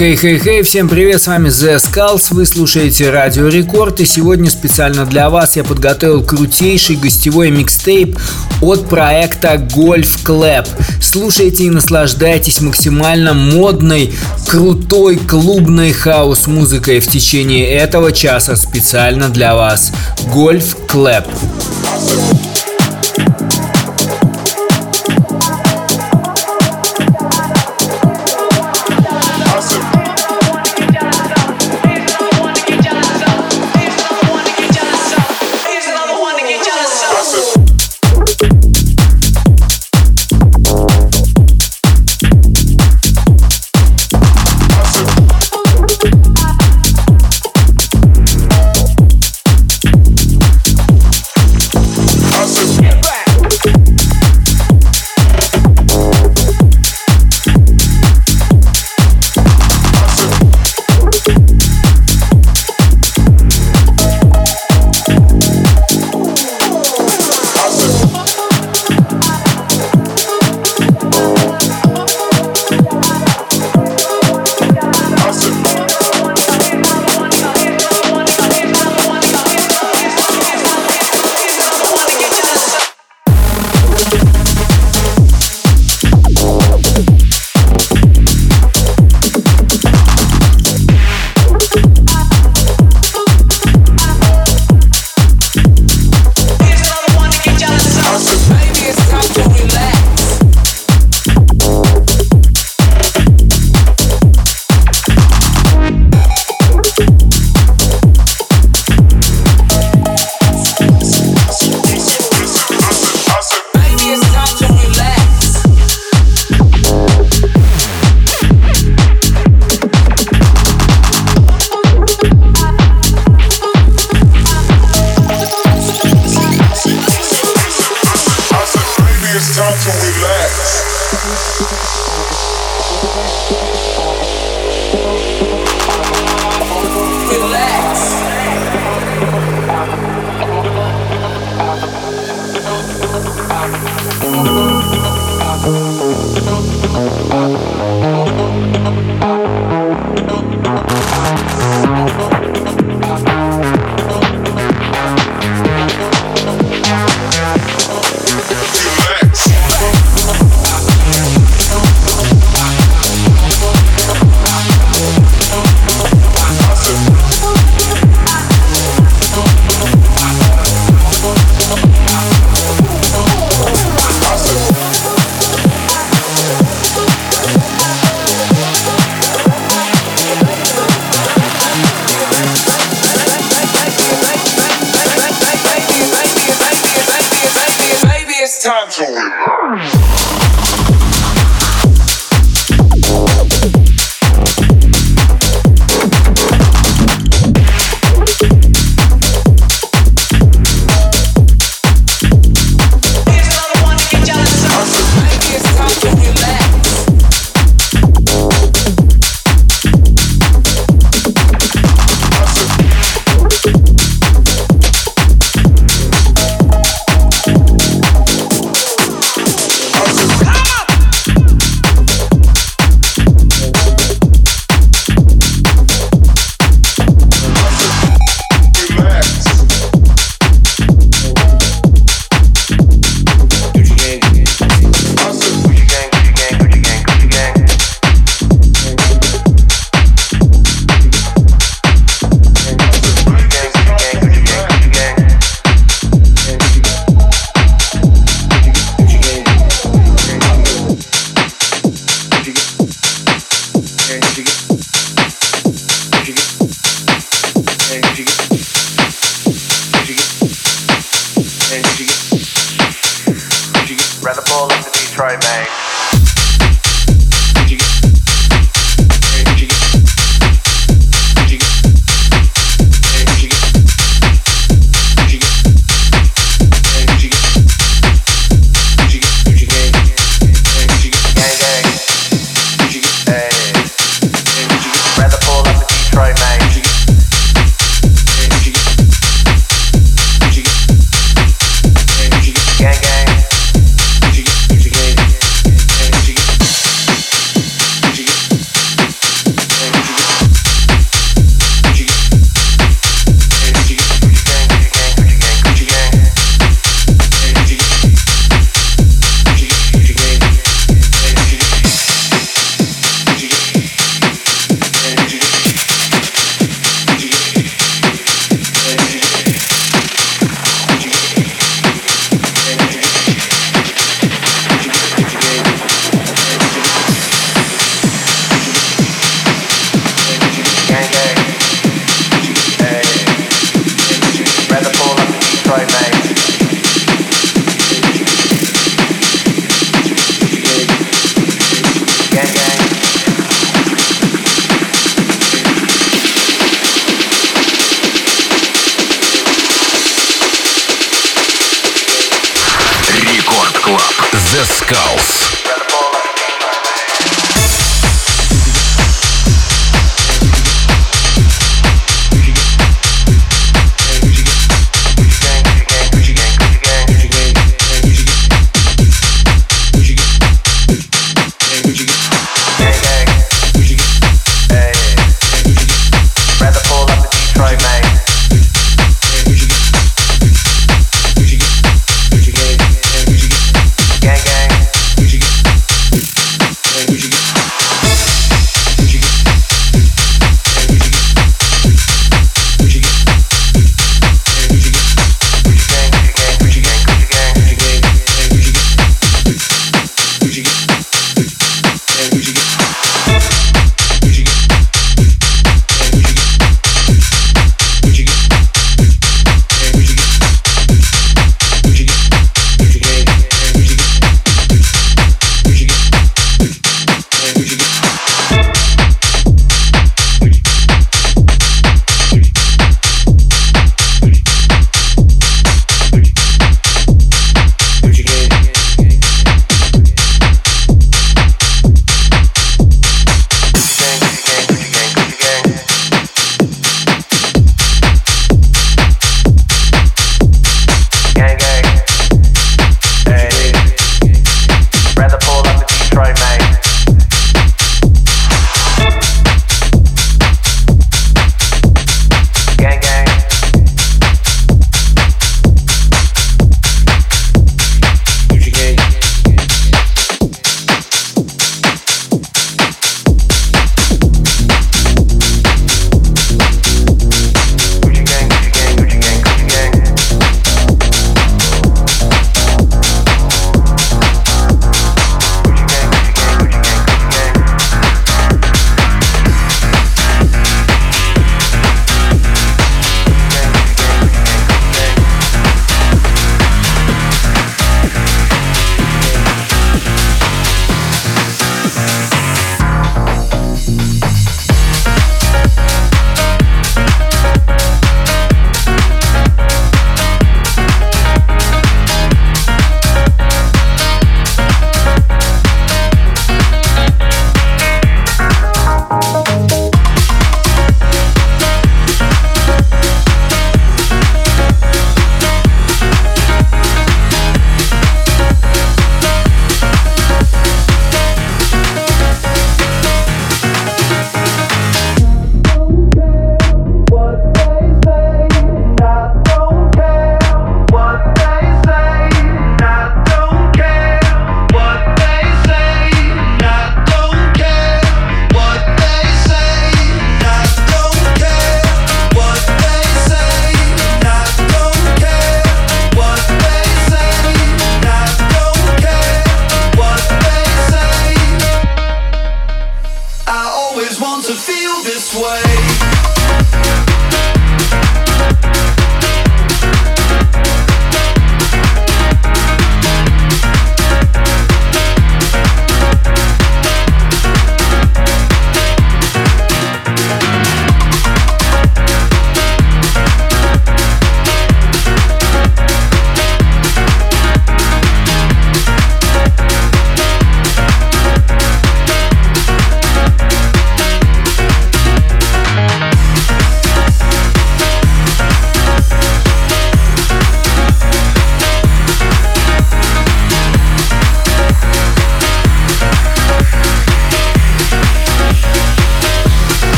Хей-хей-хей, всем привет, с вами The Skulls, вы слушаете Радио Рекорд, и сегодня специально для вас я подготовил крутейший гостевой микстейп от проекта Golf Club. Слушайте и наслаждайтесь максимально модной, крутой клубной хаос-музыкой в течение этого часа специально для вас. Golf Club.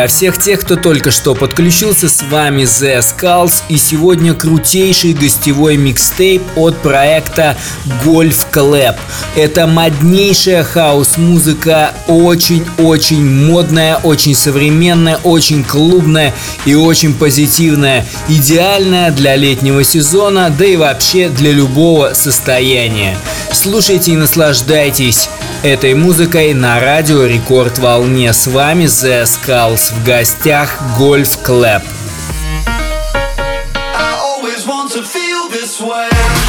Для всех тех, кто только что подключился, с вами The Skulls и сегодня крутейший гостевой микстейп от проекта Golf Club. Это моднейшая хаос-музыка, очень-очень модная, очень современная, очень клубная и очень позитивная. Идеальная для летнего сезона, да и вообще для любого состояния. Слушайте и наслаждайтесь этой музыкой на радио Рекорд Волне. С вами The Skulls в гостях Гольф Клэп. Record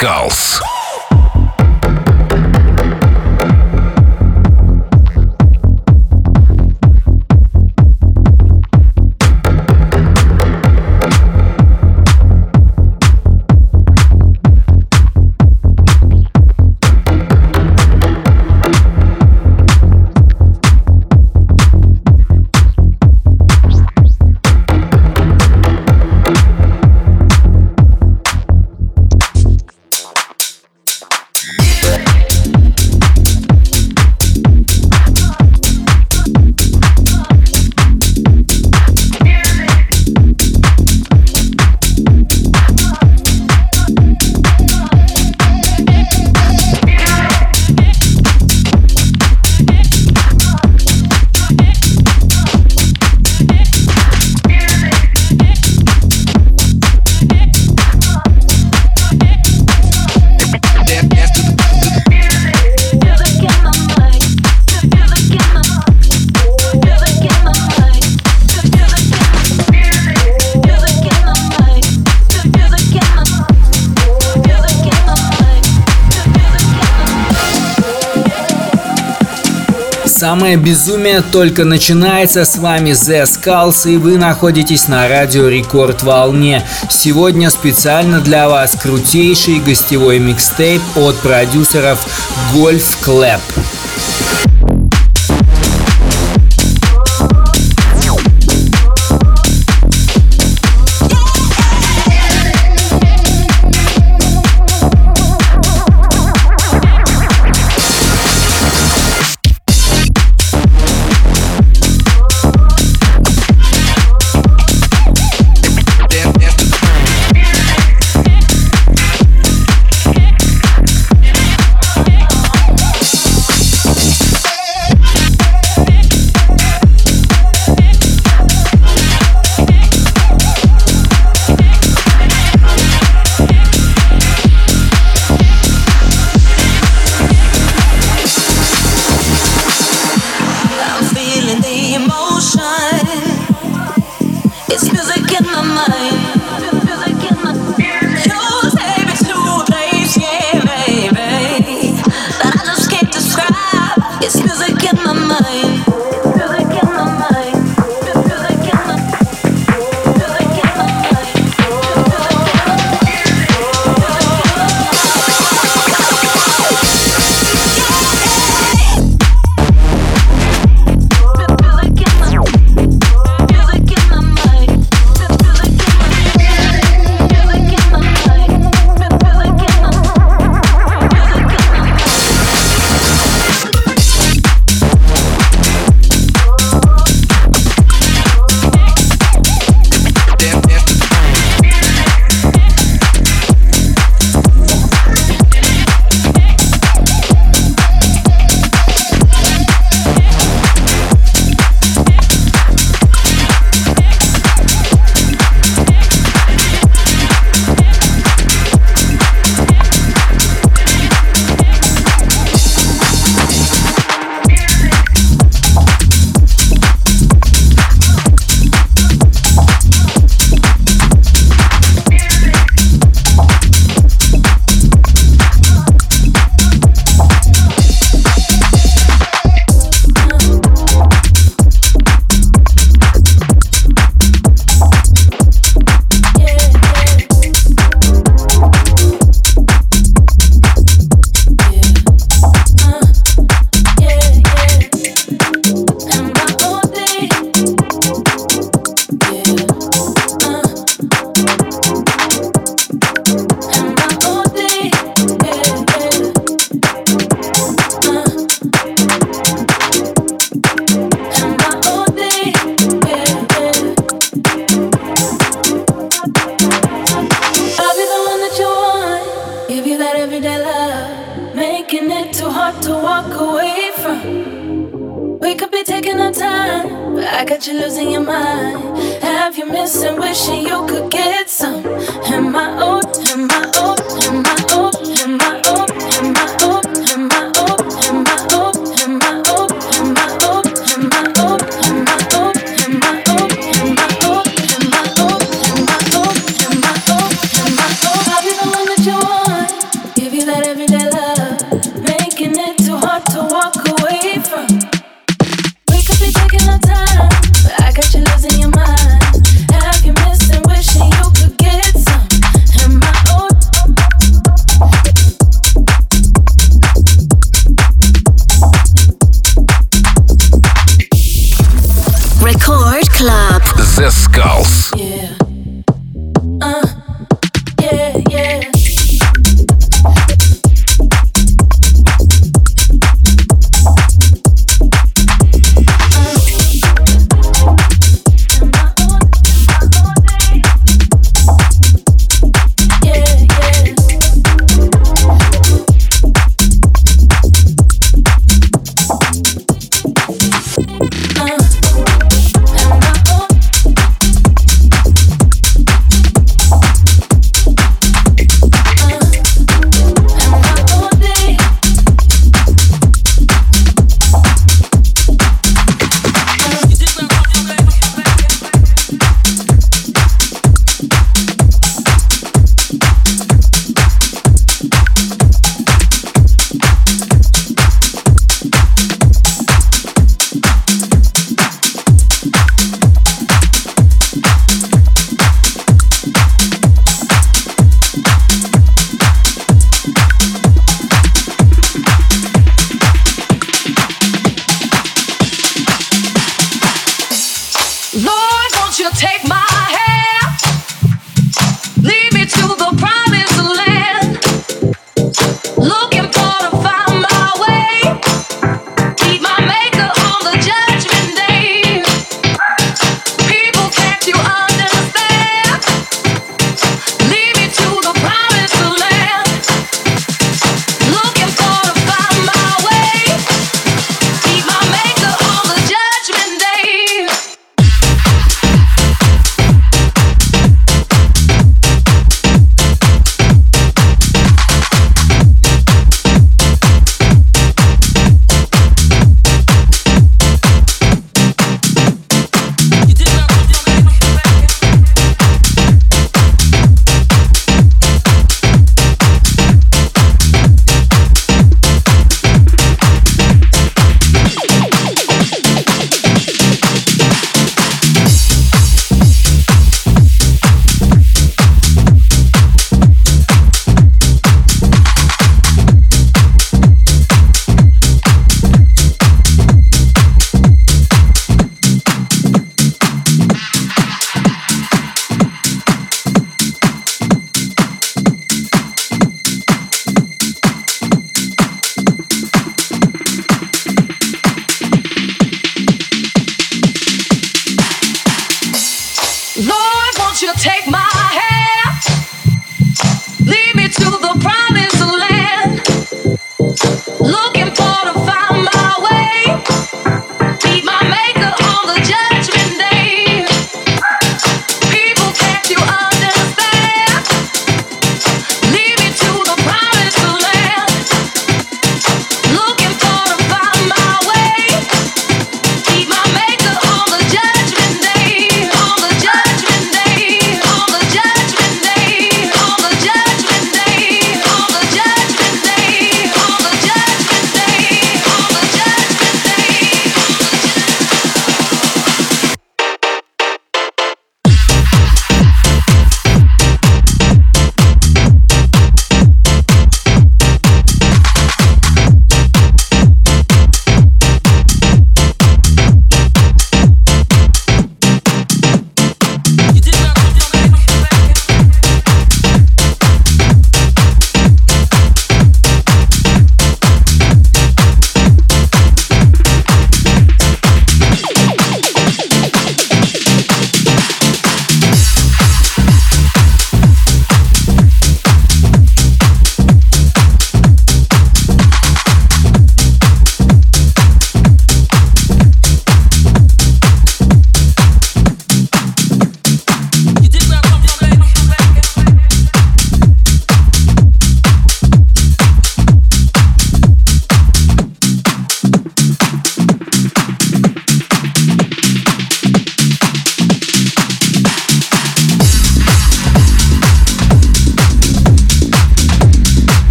Skulls. Самое безумие только начинается. С вами The Skulls, и вы находитесь на радио Рекорд Волне. Сегодня специально для вас крутейший гостевой микстейп от продюсеров Golf Clap.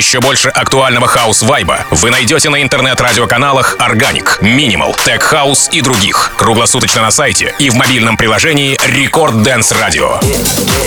Еще больше актуального хаус-вайба вы найдете на интернет-радиоканалах Organic, Minimal, Tech House и других. Круглосуточно на сайте и в мобильном приложении Record Dance Radio. Если вы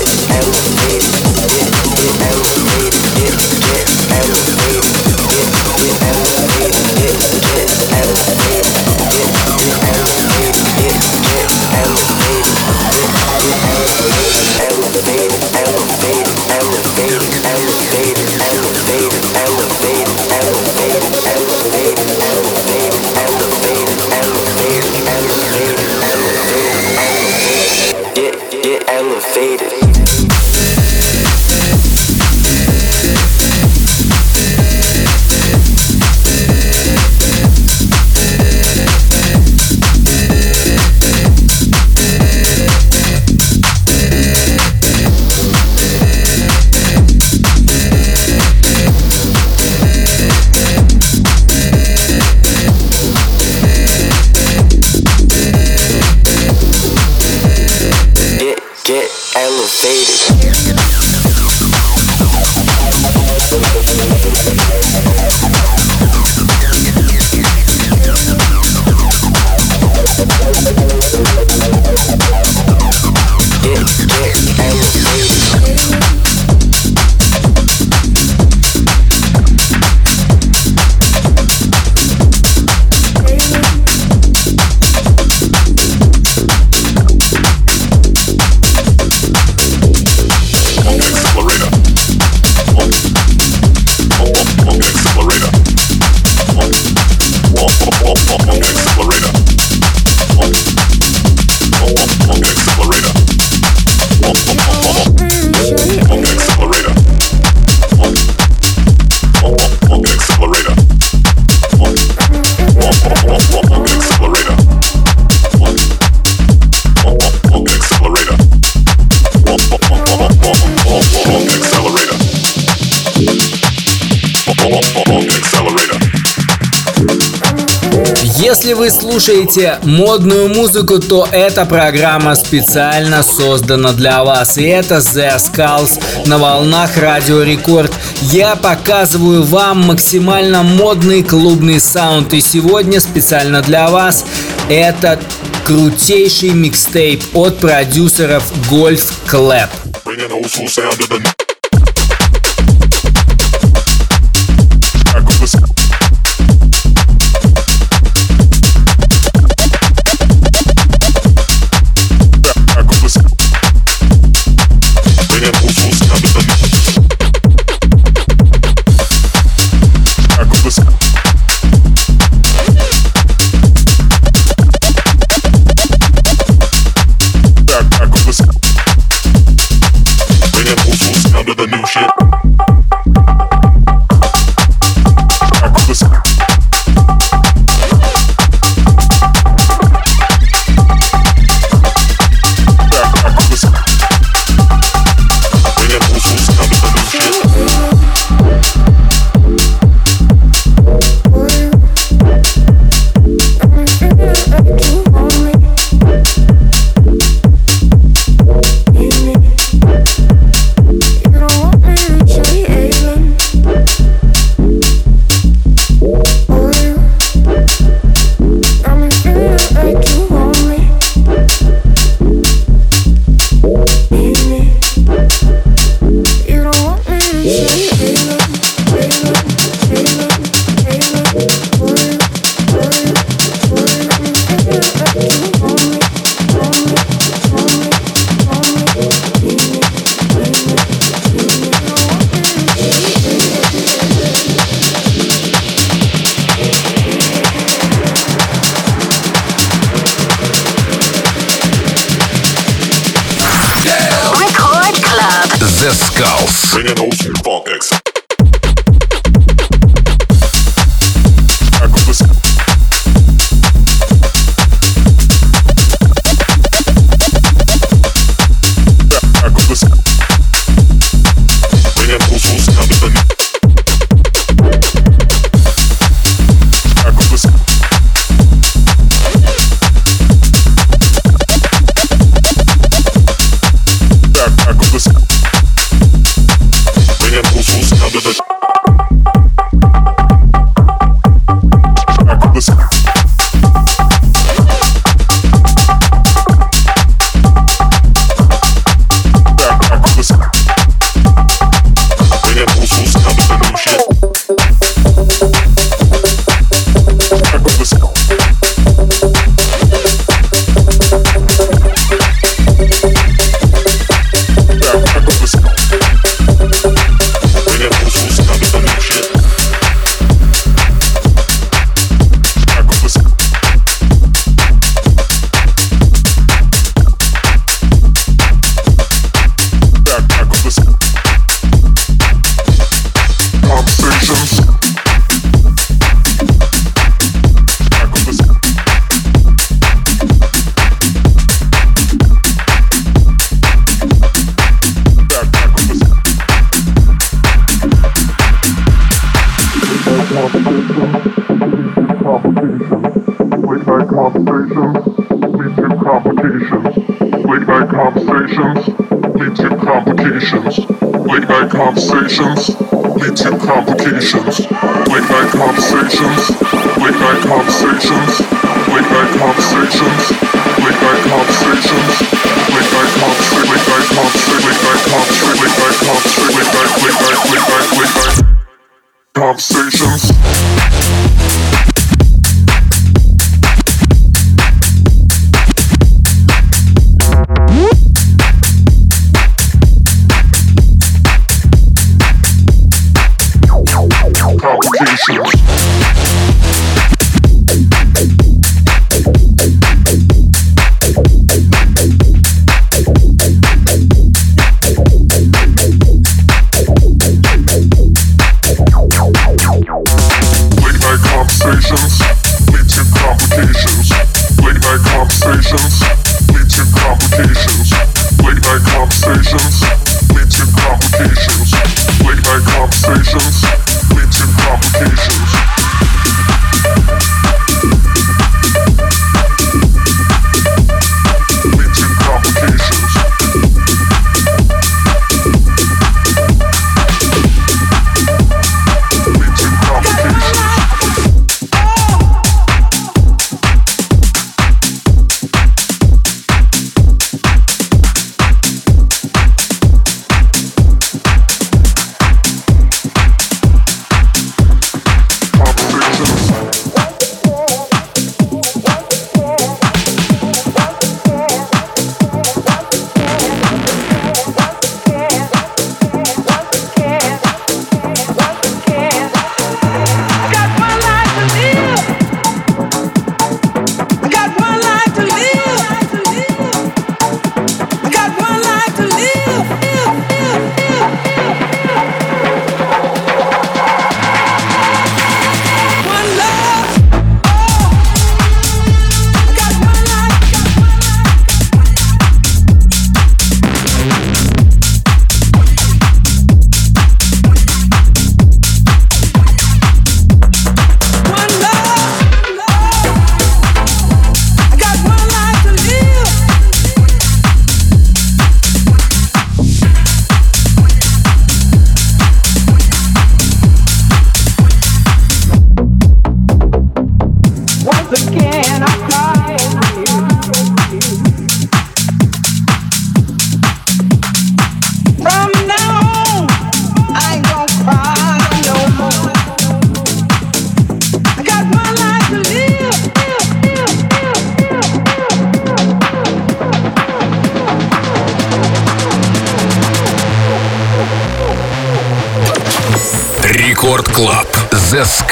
слушаете модную музыку, то эта программа специально создана для вас. И это The Skulls на волнах Радио Рекорд. Я показываю вам максимально модный клубный саунд. И сегодня специально для вас это крутейший микстейп от продюсеров Golf Clap.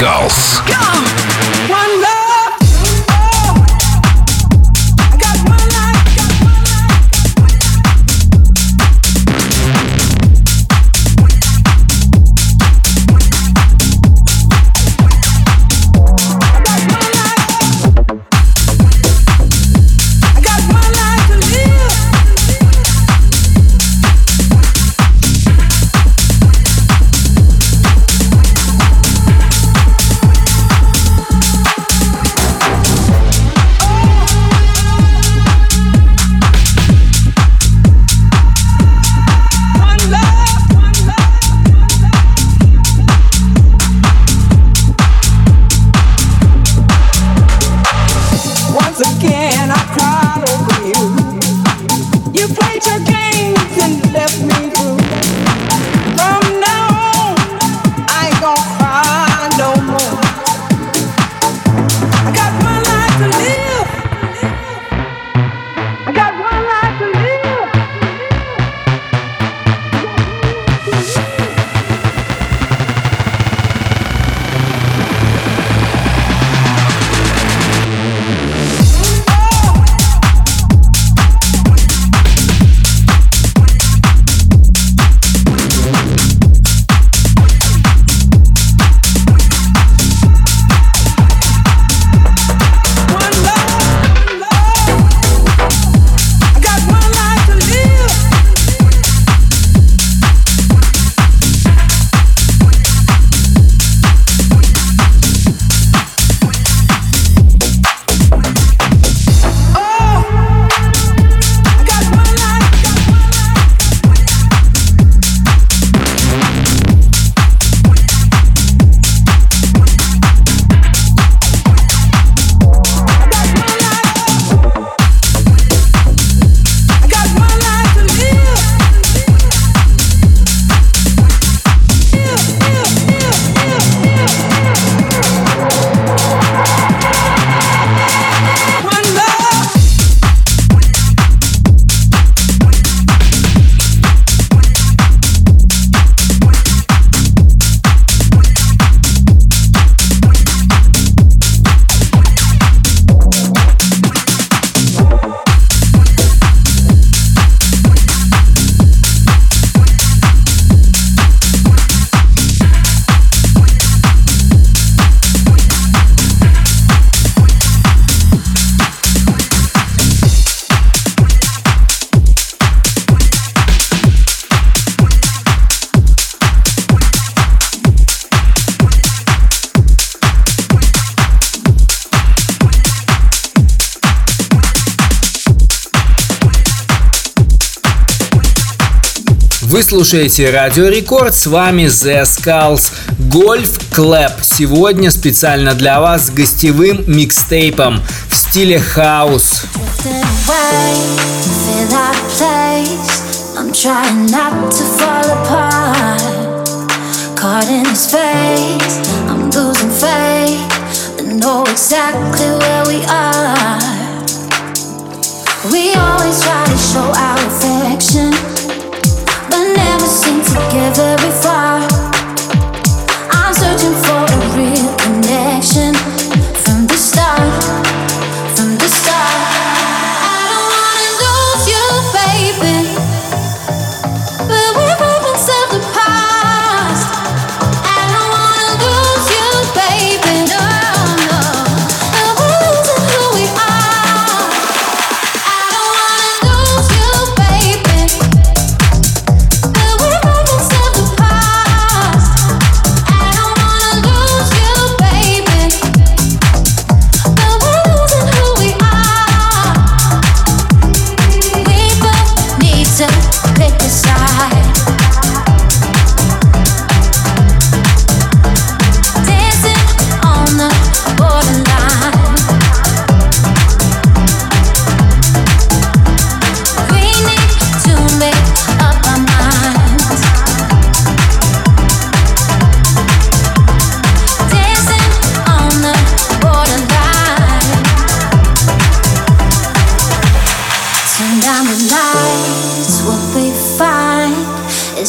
Musicals. Вы слушаете Радио Рекорд, с вами The Skulls Golf Club. Сегодня специально для вас с гостевым микстейпом в стиле. I know exactly where we are. We always try to show our affection, together before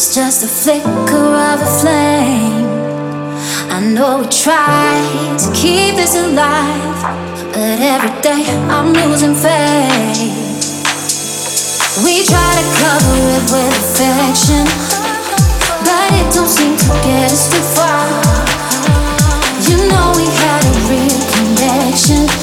It's just a flicker of a flame. I know we try to keep this alive, but every day I'm losing faith. We try to cover it with affection, but it don't seem to get us too far. You know we had a real connection.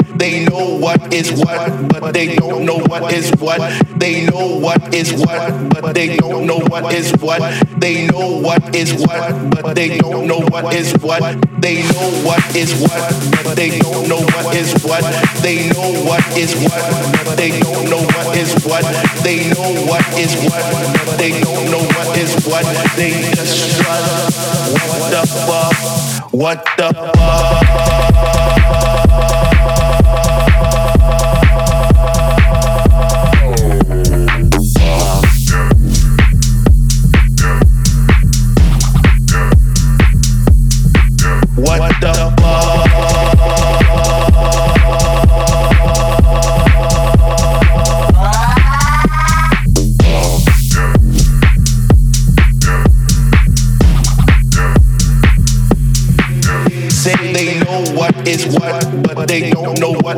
They know what is what, but they don't know what is what. They know what is what, but they don't know what is what. They know what is what, but they don't know what is what. They know what is what, but they don't know what is what. They know what is what, but they don't know what is what. They know what is what, but they don't know what is what. They just struggle. What the fuck? What the fuck?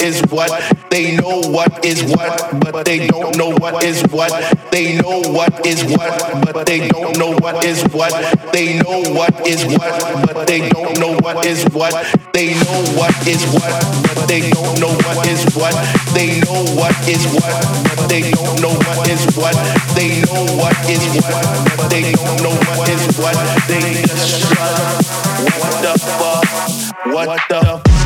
is what. They know what is what, but they don't know what is what. They know what is what, but they don't know what is what. They know what is what, but they don't know what is what. They know what is what, but they don't know what is what. They know what is what, but they don't know what is what. They know what is what, but they don't know what is what. They just. What the fuck? What the Club.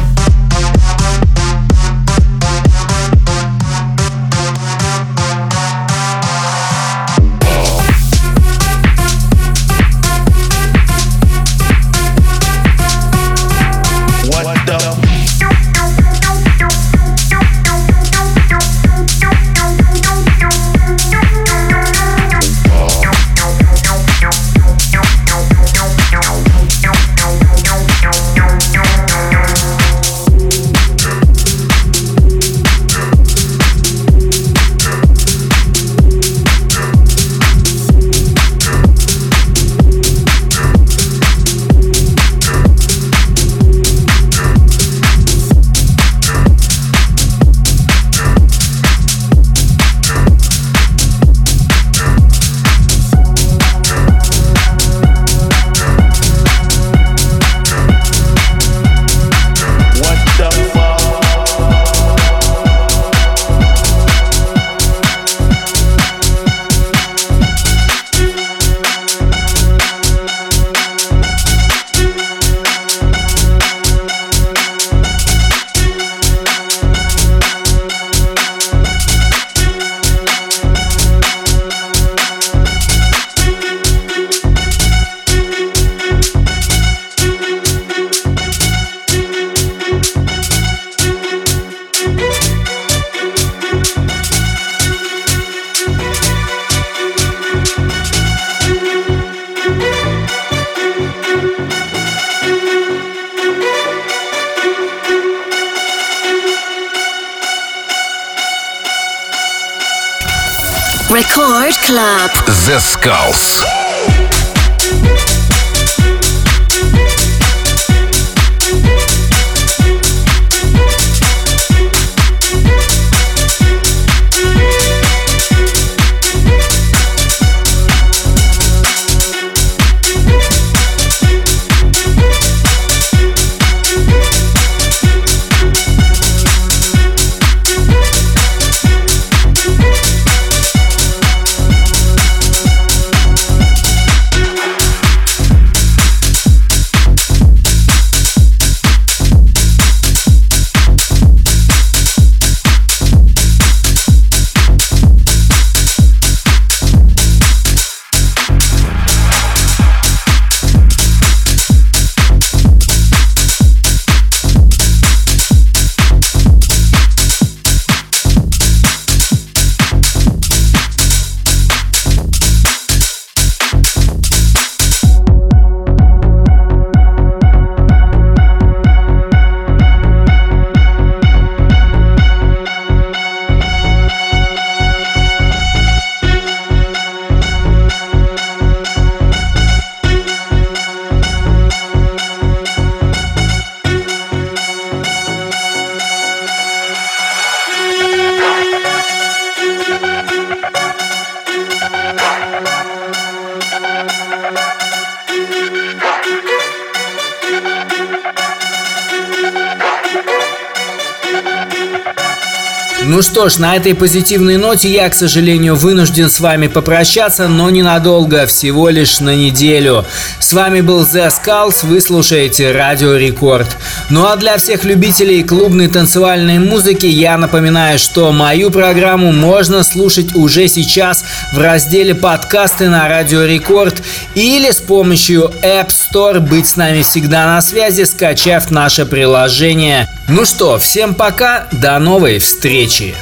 Ж, на этой позитивной ноте я, к сожалению, вынужден с вами попрощаться, но ненадолго, всего лишь на неделю. С вами был The Skulls, вы слушаете Радио Рекорд. Ну а для всех любителей клубной танцевальной музыки я напоминаю, что мою программу можно слушать уже сейчас в разделе подкасты на Радио Рекорд или с помощью App Store быть с нами всегда на связи, скачав наше приложение. Ну что, всем пока, до новой встречи!